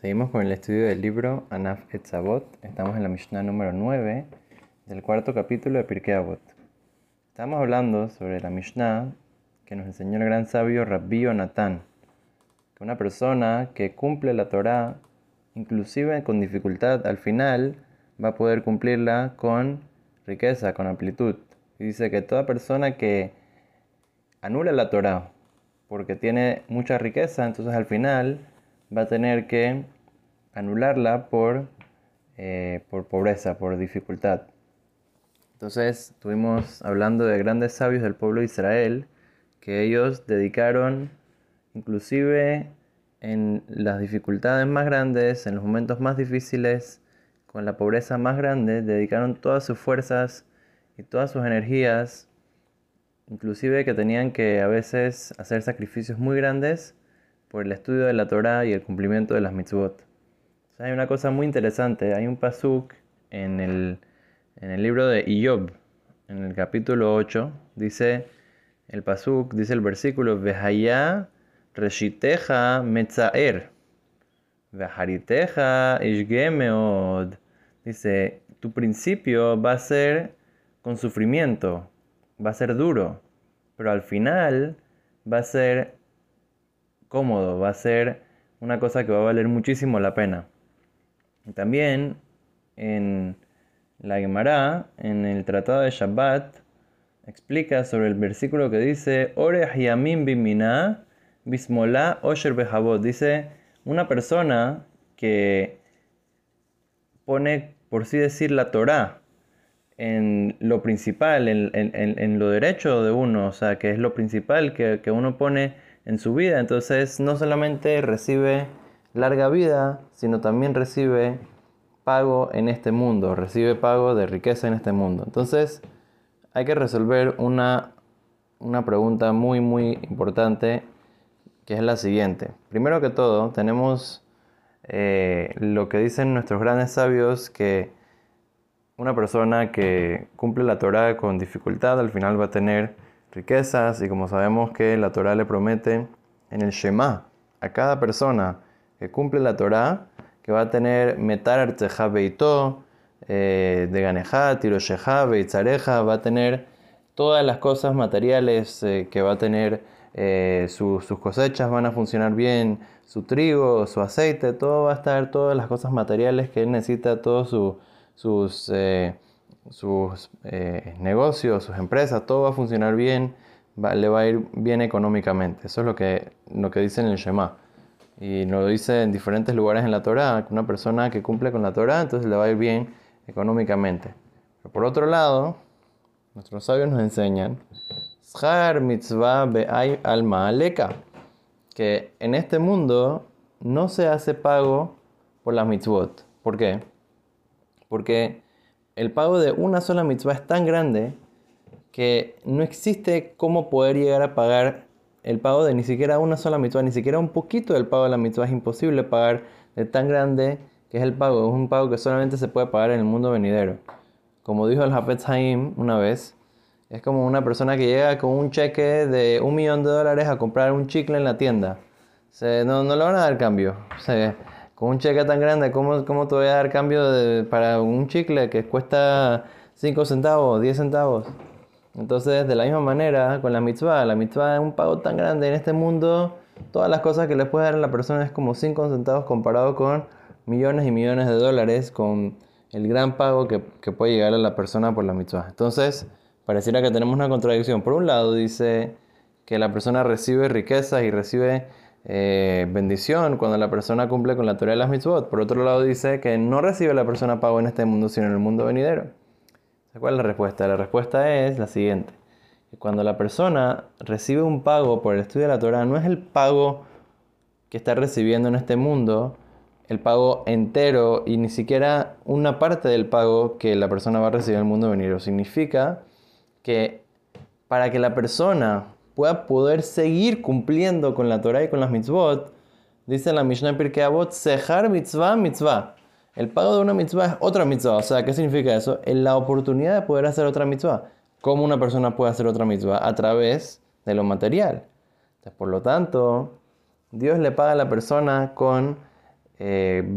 Seguimos con el estudio del libro Anaf Etzavot. Estamos en la Mishnah número 9 del cuarto capítulo de Pirkei Avot. Estamos hablando sobre la Mishnah que nos enseñó el gran sabio Rabbi Natán, que una persona que cumple la Torah, inclusive con dificultad, al final va a poder cumplirla con riqueza, con amplitud. Y dice que toda persona que anula la Torah porque tiene mucha riqueza, entonces al final va a tener que anularla por, eh, por pobreza, por dificultad. Entonces estuvimos hablando de grandes sabios del pueblo de Israel, que ellos dedicaron, inclusive en las dificultades más grandes, en los momentos más difíciles, con la pobreza más grande, dedicaron todas sus fuerzas y todas sus energías, inclusive que tenían que a veces hacer sacrificios muy grandes por el estudio de la Torah y el cumplimiento de las mitzvot. hay una cosa muy interesante, hay un pasuk en el, en el libro de Iob, en el capítulo 8, dice el pasuk, dice el versículo, Vehaya reshiteja metzaer, Vehariteja ishgemeod. Dice, tu principio va a ser con sufrimiento, va a ser duro, pero al final va a ser cómodo, va a ser una cosa que va a valer muchísimo la pena. También en la Gemara, en el Tratado de Shabbat, explica sobre el versículo que dice, Ore Yamim Bimina, Bismola Osher Behabot. Dice, una persona que pone, por sí decir, la Torah en lo principal, en, lo derecho de uno, o sea, que es lo principal que, que uno pone en su vida. Entonces no solamente recibe larga vida, sino también recibe pago en este mundo, recibe pago de riqueza en este mundo. Entonces hay que resolver una, una pregunta muy muy importante que es la siguiente. Primero que todo tenemos eh, lo que dicen nuestros grandes sabios que una persona que cumple la Torah con dificultad al final va a tener riquezas y como sabemos que la Torah le promete en el Shema a cada persona que cumple la Torah que va a tener metar arteja beito, eh, de ganeja, tirosheja, beitzareja, va a tener todas las cosas materiales eh, que va a tener eh, sus cosechas van a funcionar bien, su trigo, su aceite, todo va a estar, todas las cosas materiales que él necesita, todos sus sus eh, negocios, sus empresas, todo va a funcionar bien, le va a ir bien económicamente. Eso es lo que, lo que dice en el Shema. Y lo dice en diferentes lugares en la Torah, una persona que cumple con la Torah, entonces le va a ir bien económicamente. Pero por otro lado, nuestros sabios nos enseñan, mitzvah alma aleka, que en este mundo no se hace pago por las mitzvot. ¿Por qué? Porque el pago de una sola mitzvah es tan grande que no existe cómo poder llegar a pagar el pago de ni siquiera una sola mitzvah, ni siquiera un poquito del pago de la mitzvah. Es imposible pagar de tan grande que es el pago. Es un pago que solamente se puede pagar en el mundo venidero. Como dijo el Hafetz Haim una vez, es como una persona que llega con un cheque de un millón de dólares a comprar un chicle en la tienda. no, no le van a dar cambio con un cheque tan grande, ¿cómo, cómo te voy a dar cambio para un chicle que cuesta 5 centavos, 10 centavos? Entonces, de la misma manera, con la mitzvah, la mitzvah es un pago tan grande en este mundo, todas las cosas que le puede dar a la persona es como 5 centavos comparado con millones y millones de dólares, con el gran pago que, que puede llegar a la persona por la mitzvah. Entonces, pareciera que tenemos una contradicción. Por un lado, dice que la persona recibe riquezas y recibe eh, bendición cuando la persona cumple con la Torah de las mitzvot. Por otro lado dice que no recibe la persona pago en este mundo, sino en el mundo venidero. ¿Cuál es la respuesta? La respuesta es la siguiente. cuando la persona recibe un pago por el estudio de la Torah, no es el pago que está recibiendo en este mundo, el pago entero y ni siquiera una parte del pago que la persona va a recibir en el mundo venidero. Significa que para que la persona pueda poder seguir cumpliendo con la Torah y con las mitzvot, dice la Mishnah Pirkei Avot, sejar mitzvah mitzvah. El pago de una mitzvah es otra mitzvah. O sea, ¿qué significa eso? En la oportunidad de poder hacer otra mitzvah. ¿Cómo una persona puede hacer otra mitzvah? A través de lo material. por lo tanto, Dios le paga a la persona con eh,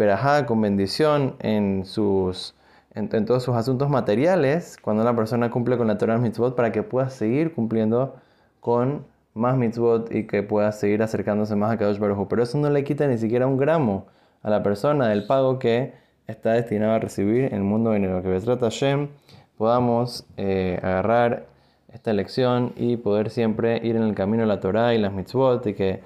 con bendición en, sus, en, todos sus asuntos materiales, cuando una persona cumple con la Torah mitzvot, para que pueda seguir cumpliendo con más mitzvot y que pueda seguir acercándose más a Kadosh Baruj Pero eso no le quita ni siquiera un gramo a la persona del pago que está destinado a recibir en el mundo venidero. Que Besrat Hashem podamos eh, agarrar esta lección y poder siempre ir en el camino de la Torah y las mitzvot y que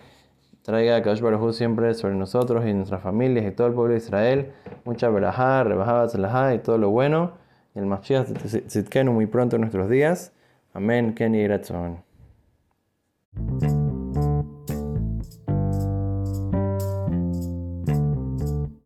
traiga a Kadosh Baruj siempre sobre nosotros y nuestras familias y todo el pueblo de Israel mucha verajá, rebajá, y todo lo bueno. Y el Mashiach Zitkenu muy pronto en nuestros días. Amén. Ken y